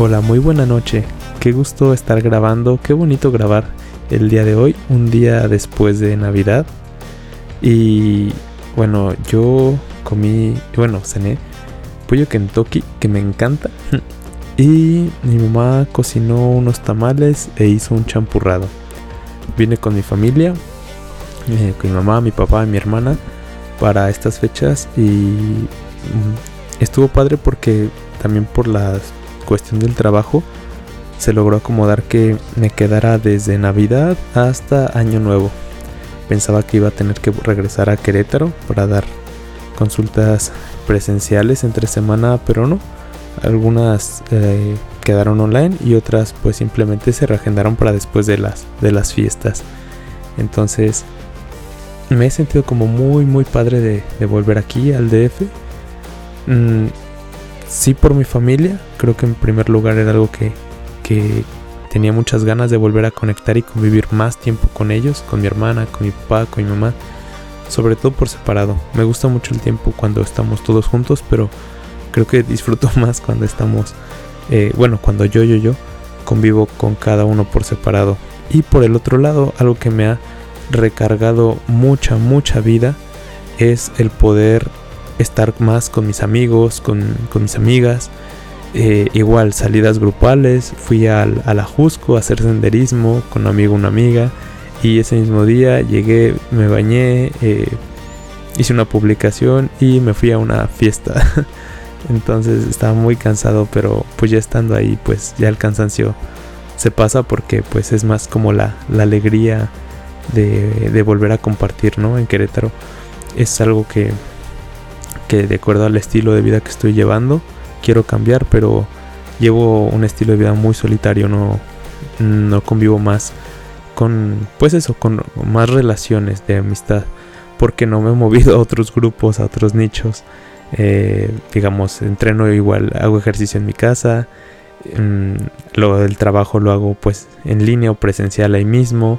Hola, muy buena noche. Qué gusto estar grabando, qué bonito grabar el día de hoy, un día después de Navidad. Y bueno, yo comí, bueno, cené pollo Kentucky que me encanta. Y mi mamá cocinó unos tamales e hizo un champurrado. Vine con mi familia, eh, con mi mamá, mi papá y mi hermana para estas fechas y mm, estuvo padre porque también por la cuestión del trabajo se logró acomodar que me quedara desde Navidad hasta Año Nuevo. Pensaba que iba a tener que regresar a Querétaro para dar consultas presenciales entre semana, pero no algunas eh, quedaron online y otras pues simplemente se reagendaron para después de las, de las fiestas. Entonces me he sentido como muy muy padre de, volver aquí al DF. Mm, sí por mi familia, creo que en primer lugar era algo que, que tenía muchas ganas de volver a conectar y convivir más tiempo con ellos, con mi hermana, con mi papá, con mi mamá, sobre todo por separado. Me gusta mucho el tiempo cuando estamos todos juntos, pero creo que disfruto más cuando estamos, eh, bueno, cuando yo, yo, yo convivo con cada uno por separado. Y por el otro lado, algo que me ha recargado mucha, mucha vida es el poder estar más con mis amigos, con, mis amigas. Eh, igual salidas grupales, fui al, a la a hacer senderismo con un amigo, una amiga. Y ese mismo día llegué, me bañé, eh, hice una publicación y me fui a una fiesta. Entonces estaba muy cansado, pero pues ya estando ahí, pues ya el cansancio se pasa porque pues es más como la, alegría de, volver a compartir, ¿no? En Querétaro es algo que, que de acuerdo al estilo de vida que estoy llevando, quiero cambiar, pero llevo un estilo de vida muy solitario, no, no convivo más con, pues eso, con más relaciones de amistad, porque no me he movido a otros grupos, a otros nichos. Eh, digamos, entreno igual, hago ejercicio en mi casa. Mm, lo del trabajo lo hago pues en línea o presencial ahí mismo.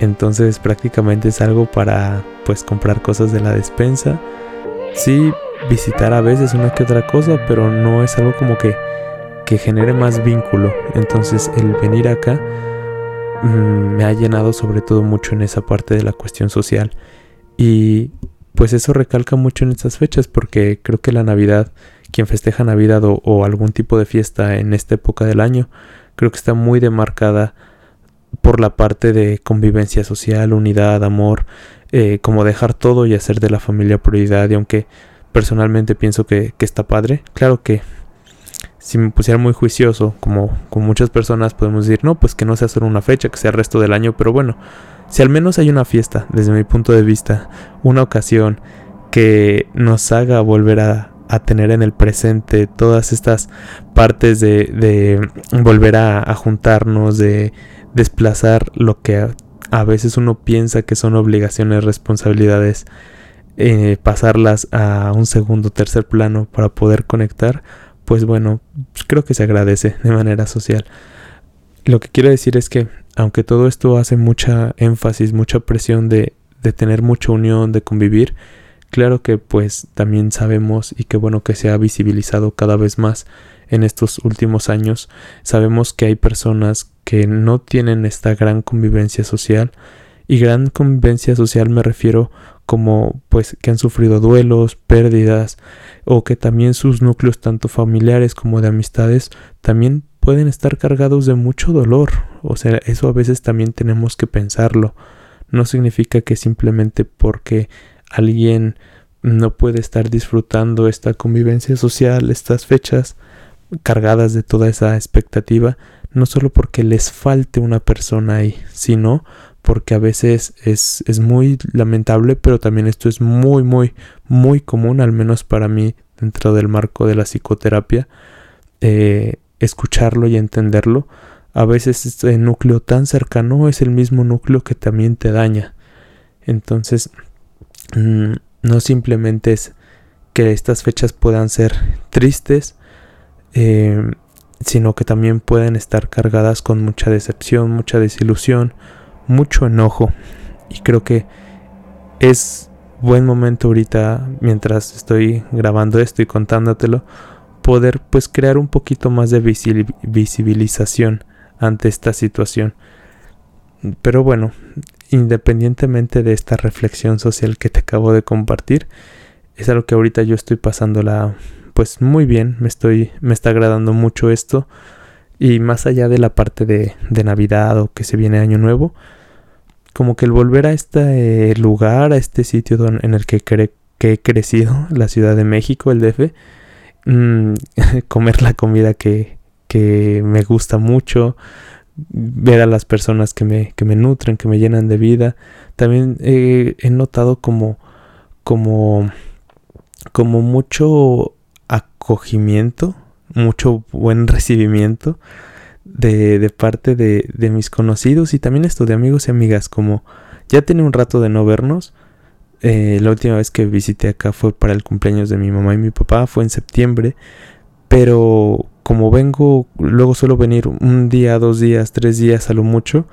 Entonces prácticamente es algo para pues comprar cosas de la despensa. Sí, visitar a veces una que otra cosa, pero no es algo como que, que genere más vínculo. Entonces el venir acá mm, me ha llenado sobre todo mucho en esa parte de la cuestión social. Y pues eso recalca mucho en estas fechas porque creo que la Navidad, quien festeja Navidad o, algún tipo de fiesta en esta época del año, creo que está muy demarcada por la parte de convivencia social, unidad, amor, eh, como dejar todo y hacer de la familia prioridad y aunque personalmente pienso que, que está padre, claro que si me pusiera muy juicioso, como con muchas personas podemos decir, no, pues que no sea solo una fecha, que sea el resto del año, pero bueno, si al menos hay una fiesta, desde mi punto de vista, una ocasión que nos haga volver a, tener en el presente todas estas partes de, volver a, juntarnos, de desplazar lo que a, veces uno piensa que son obligaciones, responsabilidades, eh, pasarlas a un segundo, tercer plano para poder conectar, pues bueno, creo que se agradece de manera social. Lo que quiero decir es que aunque todo esto hace mucha énfasis, mucha presión de, de tener mucha unión, de convivir, claro que pues también sabemos y qué bueno que se ha visibilizado cada vez más en estos últimos años, sabemos que hay personas que no tienen esta gran convivencia social y gran convivencia social me refiero como pues que han sufrido duelos, pérdidas o que también sus núcleos tanto familiares como de amistades también pueden estar cargados de mucho dolor. O sea, eso a veces también tenemos que pensarlo. No significa que simplemente porque alguien no puede estar disfrutando esta convivencia social, estas fechas cargadas de toda esa expectativa, no solo porque les falte una persona ahí, sino porque a veces es, es muy lamentable, pero también esto es muy, muy, muy común, al menos para mí, dentro del marco de la psicoterapia. Eh, escucharlo y entenderlo, a veces este núcleo tan cercano es el mismo núcleo que también te daña. Entonces, mm, no simplemente es que estas fechas puedan ser tristes, eh, sino que también pueden estar cargadas con mucha decepción, mucha desilusión, mucho enojo. Y creo que es buen momento ahorita, mientras estoy grabando esto y contándotelo, poder pues crear un poquito más de visibilización ante esta situación. Pero bueno, independientemente de esta reflexión social que te acabo de compartir, es algo que ahorita yo estoy pasándola pues muy bien, me estoy me está agradando mucho esto. Y más allá de la parte de, de Navidad o que se viene Año Nuevo, como que el volver a este lugar, a este sitio en el que, que he crecido, la Ciudad de México, el DF, mm, comer la comida que, que me gusta mucho, ver a las personas que me, que me nutren, que me llenan de vida. También he notado como, como, como mucho acogimiento, mucho buen recibimiento de, de parte de, de, mis conocidos y también esto de amigos y amigas, como ya tiene un rato de no vernos. Eh, la última vez que visité acá fue para el cumpleaños de mi mamá y mi papá, fue en septiembre, pero como vengo, luego suelo venir un día, dos días, tres días a lo mucho,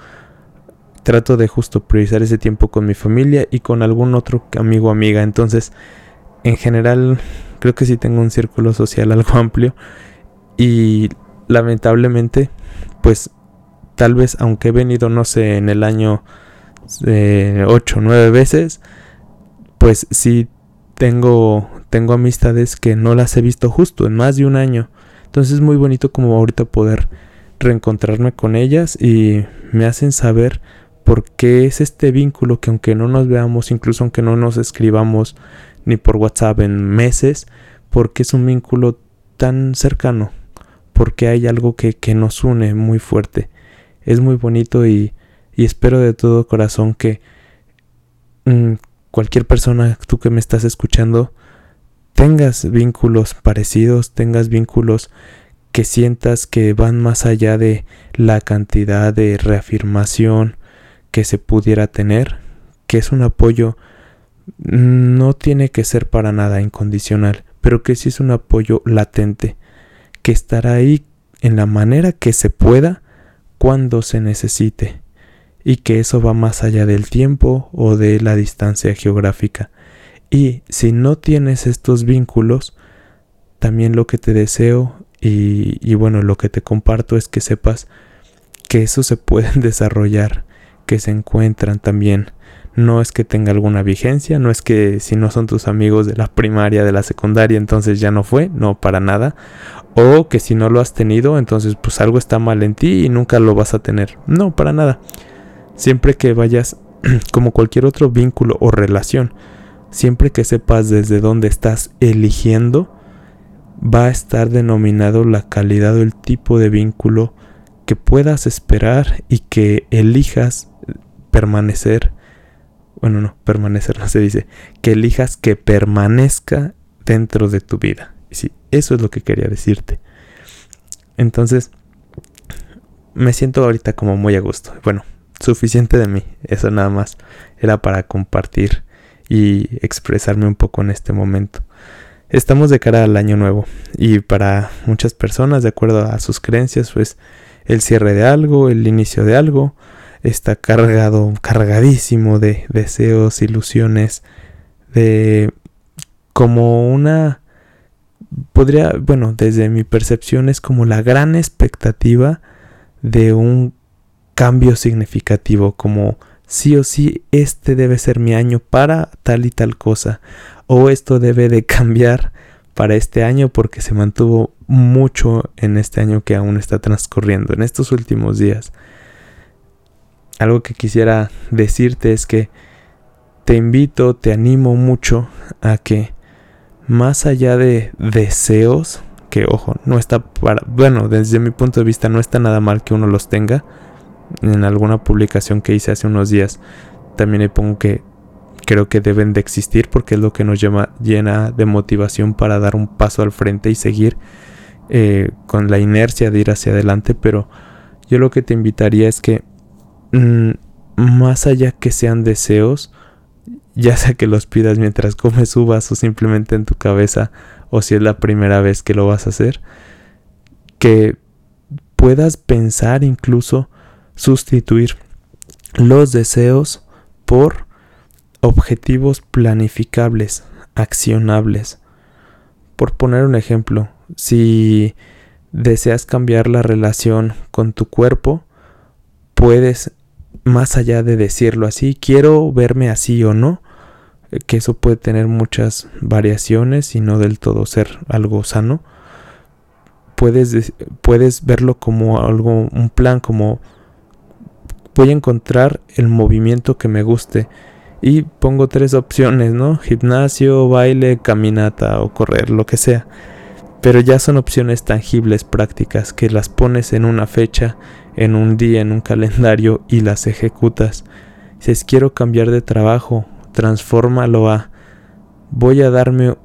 trato de justo priorizar ese tiempo con mi familia y con algún otro amigo o amiga. Entonces, en general, creo que sí tengo un círculo social algo amplio y lamentablemente, pues tal vez aunque he venido, no sé, en el año eh, ocho, nueve veces, pues sí tengo, tengo amistades que no las he visto justo en más de un año. Entonces es muy bonito como ahorita poder reencontrarme con ellas y me hacen saber por qué es este vínculo que aunque no nos veamos, incluso aunque no nos escribamos ni por WhatsApp en meses, porque es un vínculo tan cercano, porque hay algo que, que nos une muy fuerte. Es muy bonito y, y espero de todo corazón que mm, cualquier persona, tú que me estás escuchando, tengas vínculos parecidos, tengas vínculos que sientas que van más allá de la cantidad de reafirmación que se pudiera tener, que es un apoyo no tiene que ser para nada incondicional, pero que sí es un apoyo latente, que estará ahí en la manera que se pueda cuando se necesite, y que eso va más allá del tiempo o de la distancia geográfica. Y si no tienes estos vínculos, también lo que te deseo y, bueno, lo que te comparto es que sepas que eso se pueden desarrollar, que se encuentran también. No es que tenga alguna vigencia, no es que si no son tus amigos de la primaria, de la secundaria, entonces ya no fue, no para nada. O que si no lo has tenido, entonces pues algo está mal en ti y nunca lo vas a tener. No, para nada. Siempre que vayas como cualquier otro vínculo o relación, siempre que sepas desde dónde estás eligiendo, va a estar denominado la calidad o el tipo de vínculo que puedas esperar y que elijas permanecer. Bueno, no, permanecer no se dice. Que elijas que permanezca dentro de tu vida. Sí, eso es lo que quería decirte. Entonces, me siento ahorita como muy a gusto. Bueno, suficiente de mí. Eso nada más era para compartir y expresarme un poco en este momento. Estamos de cara al año nuevo y para muchas personas, de acuerdo a sus creencias, pues el cierre de algo, el inicio de algo, está cargado, cargadísimo de deseos, ilusiones, de como una podría, bueno, desde mi percepción es como la gran expectativa de un cambio significativo, como sí o sí este debe ser mi año para tal y tal cosa o esto debe de cambiar para este año porque se mantuvo mucho en este año que aún está transcurriendo, en estos últimos días. Algo que quisiera decirte es que te invito, te animo mucho a que más allá de deseos, que ojo, no está para, bueno, desde mi punto de vista no está nada mal que uno los tenga, en alguna publicación que hice hace unos días también le pongo que creo que deben de existir porque es lo que nos llena de motivación para dar un paso al frente y seguir eh, con la inercia de ir hacia adelante. Pero yo lo que te invitaría es que mm, más allá que sean deseos ya sea que los pidas mientras comes uvas o simplemente en tu cabeza o si es la primera vez que lo vas a hacer que puedas pensar incluso sustituir los deseos por objetivos planificables, accionables. Por poner un ejemplo, si deseas cambiar la relación con tu cuerpo, puedes, más allá de decirlo así, quiero verme así o no, eh, que eso puede tener muchas variaciones y no del todo ser algo sano, puedes, puedes verlo como algo, un plan, como voy a encontrar el movimiento que me guste. Y pongo tres opciones, ¿no? Gimnasio, baile, caminata o correr, lo que sea. Pero ya son opciones tangibles, prácticas, que las pones en una fecha, en un día, en un calendario y las ejecutas. Si es quiero cambiar de trabajo, transfórmalo a voy a darme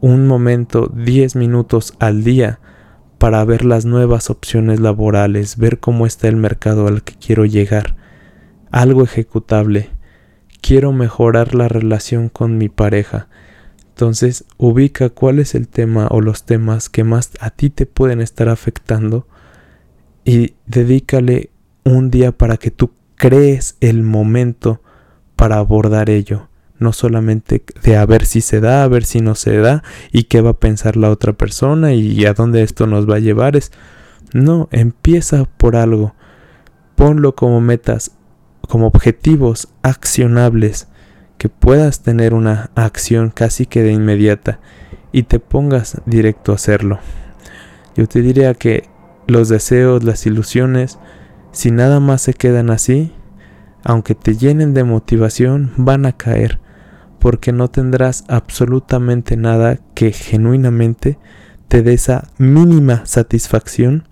un momento, 10 minutos al día para ver las nuevas opciones laborales, ver cómo está el mercado al que quiero llegar. Algo ejecutable. Quiero mejorar la relación con mi pareja. Entonces, ubica cuál es el tema o los temas que más a ti te pueden estar afectando y dedícale un día para que tú crees el momento para abordar ello no solamente de a ver si se da, a ver si no se da y qué va a pensar la otra persona y a dónde esto nos va a llevar. Es, no, empieza por algo. Ponlo como metas, como objetivos accionables, que puedas tener una acción casi que de inmediata y te pongas directo a hacerlo. Yo te diría que los deseos, las ilusiones, si nada más se quedan así, aunque te llenen de motivación, van a caer porque no tendrás absolutamente nada que genuinamente te dé esa mínima satisfacción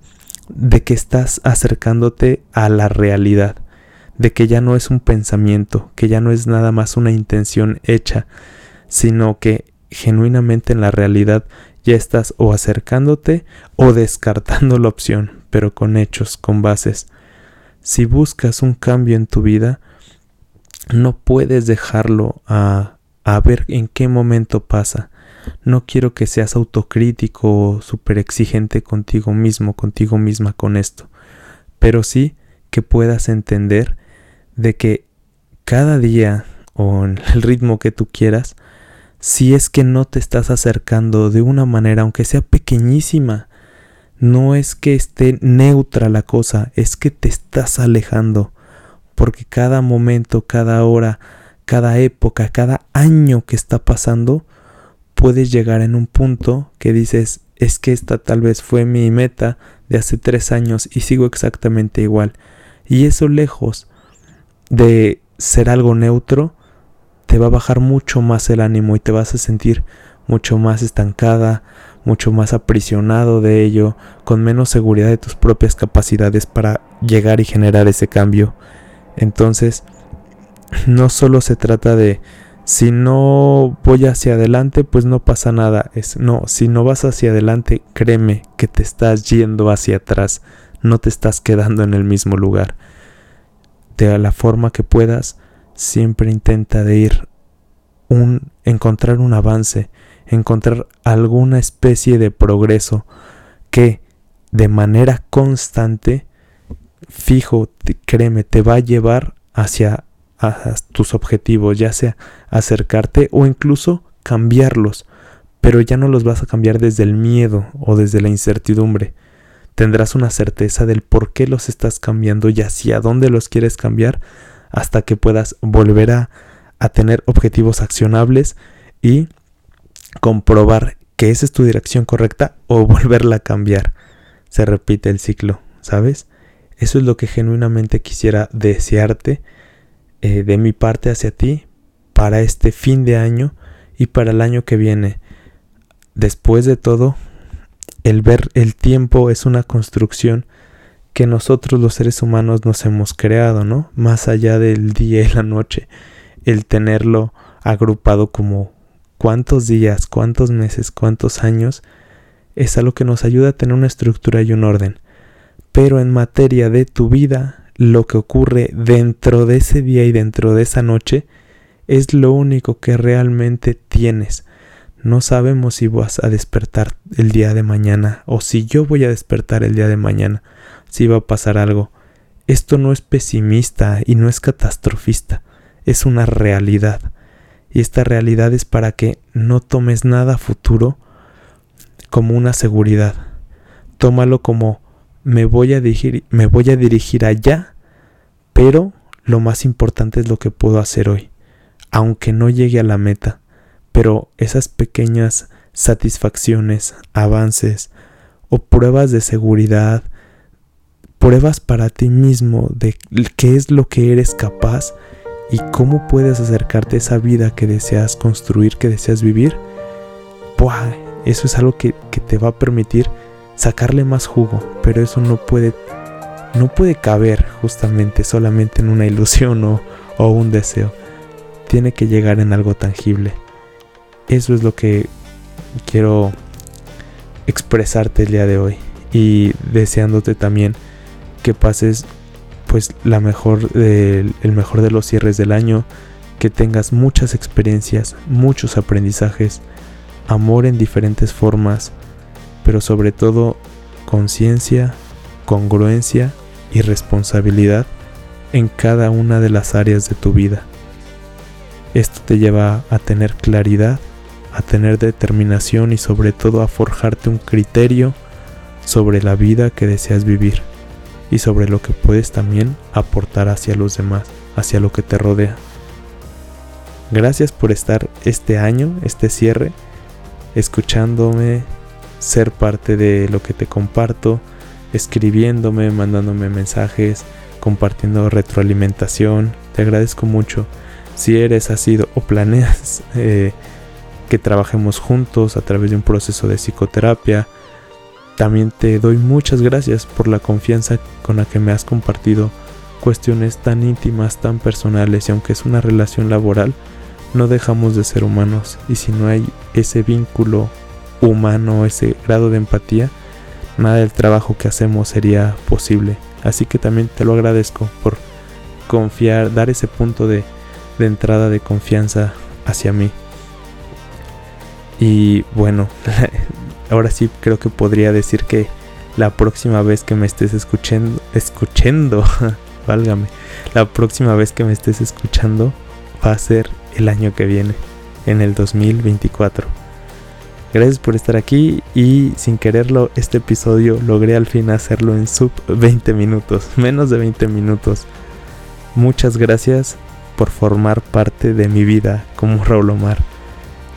de que estás acercándote a la realidad, de que ya no es un pensamiento, que ya no es nada más una intención hecha, sino que genuinamente en la realidad ya estás o acercándote o descartando la opción, pero con hechos, con bases. Si buscas un cambio en tu vida, no puedes dejarlo a a ver en qué momento pasa. No quiero que seas autocrítico o súper exigente contigo mismo, contigo misma con esto, pero sí que puedas entender de que cada día o en el ritmo que tú quieras, si es que no te estás acercando de una manera, aunque sea pequeñísima, no es que esté neutra la cosa, es que te estás alejando, porque cada momento, cada hora, cada época, cada año que está pasando, puedes llegar en un punto que dices, es que esta tal vez fue mi meta de hace tres años y sigo exactamente igual. Y eso lejos de ser algo neutro, te va a bajar mucho más el ánimo y te vas a sentir mucho más estancada, mucho más aprisionado de ello, con menos seguridad de tus propias capacidades para llegar y generar ese cambio. Entonces, no solo se trata de si no voy hacia adelante, pues no pasa nada. Es no, si no vas hacia adelante, créeme que te estás yendo hacia atrás, no te estás quedando en el mismo lugar. De la forma que puedas, siempre intenta de ir un encontrar un avance, encontrar alguna especie de progreso que de manera constante, fijo, créeme, te va a llevar hacia a tus objetivos, ya sea acercarte o incluso cambiarlos, pero ya no los vas a cambiar desde el miedo o desde la incertidumbre. Tendrás una certeza del por qué los estás cambiando y hacia dónde los quieres cambiar hasta que puedas volver a, a tener objetivos accionables y comprobar que esa es tu dirección correcta o volverla a cambiar. Se repite el ciclo, ¿sabes? Eso es lo que genuinamente quisiera desearte eh, de mi parte hacia ti para este fin de año y para el año que viene. Después de todo, el ver el tiempo es una construcción que nosotros los seres humanos nos hemos creado, ¿no? Más allá del día y la noche, el tenerlo agrupado como cuántos días, cuántos meses, cuántos años, es algo que nos ayuda a tener una estructura y un orden. Pero en materia de tu vida, lo que ocurre dentro de ese día y dentro de esa noche es lo único que realmente tienes. No sabemos si vas a despertar el día de mañana o si yo voy a despertar el día de mañana, si va a pasar algo. Esto no es pesimista y no es catastrofista, es una realidad. Y esta realidad es para que no tomes nada futuro como una seguridad. Tómalo como me voy a dirigir, me voy a dirigir allá, pero lo más importante es lo que puedo hacer hoy, aunque no llegue a la meta, pero esas pequeñas satisfacciones, avances o pruebas de seguridad, pruebas para ti mismo de qué es lo que eres capaz y cómo puedes acercarte a esa vida que deseas construir, que deseas vivir, eso es algo que, que te va a permitir sacarle más jugo, pero eso no puede no puede caber justamente solamente en una ilusión o, o, un deseo. Tiene que llegar en algo tangible. Eso es lo que quiero expresarte el día de hoy y deseándote también que pases pues la mejor el mejor de los cierres del año, que tengas muchas experiencias, muchos aprendizajes, amor en diferentes formas, pero sobre todo conciencia, congruencia y responsabilidad en cada una de las áreas de tu vida. Esto te lleva a tener claridad, a tener determinación y sobre todo a forjarte un criterio sobre la vida que deseas vivir y sobre lo que puedes también aportar hacia los demás, hacia lo que te rodea. Gracias por estar este año, este cierre, escuchándome, ser parte de lo que te comparto, escribiéndome, mandándome mensajes, compartiendo retroalimentación. Te agradezco mucho. Si eres, sido o planeas eh, que trabajemos juntos a través de un proceso de psicoterapia, también te doy muchas gracias por la confianza con la que me has compartido cuestiones tan íntimas, tan personales y aunque es una relación laboral, no dejamos de ser humanos y si no hay ese vínculo humano, ese grado de empatía, nada del trabajo que hacemos sería posible. Así que también te lo agradezco por confiar, dar ese punto de, entrada de confianza hacia mí. Y bueno, ahora sí creo que podría decir que la próxima vez que me estés escuchando, escuchando, válgame, la próxima vez que me estés escuchando va a ser el año que viene, en el 2024. Gracias por estar aquí y sin quererlo este episodio logré al fin hacerlo en sub 20 minutos, menos de 20 minutos. Muchas gracias por formar parte de mi vida como Raúl Omar.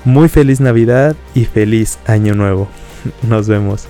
Muy feliz Navidad y feliz Año Nuevo. Nos vemos.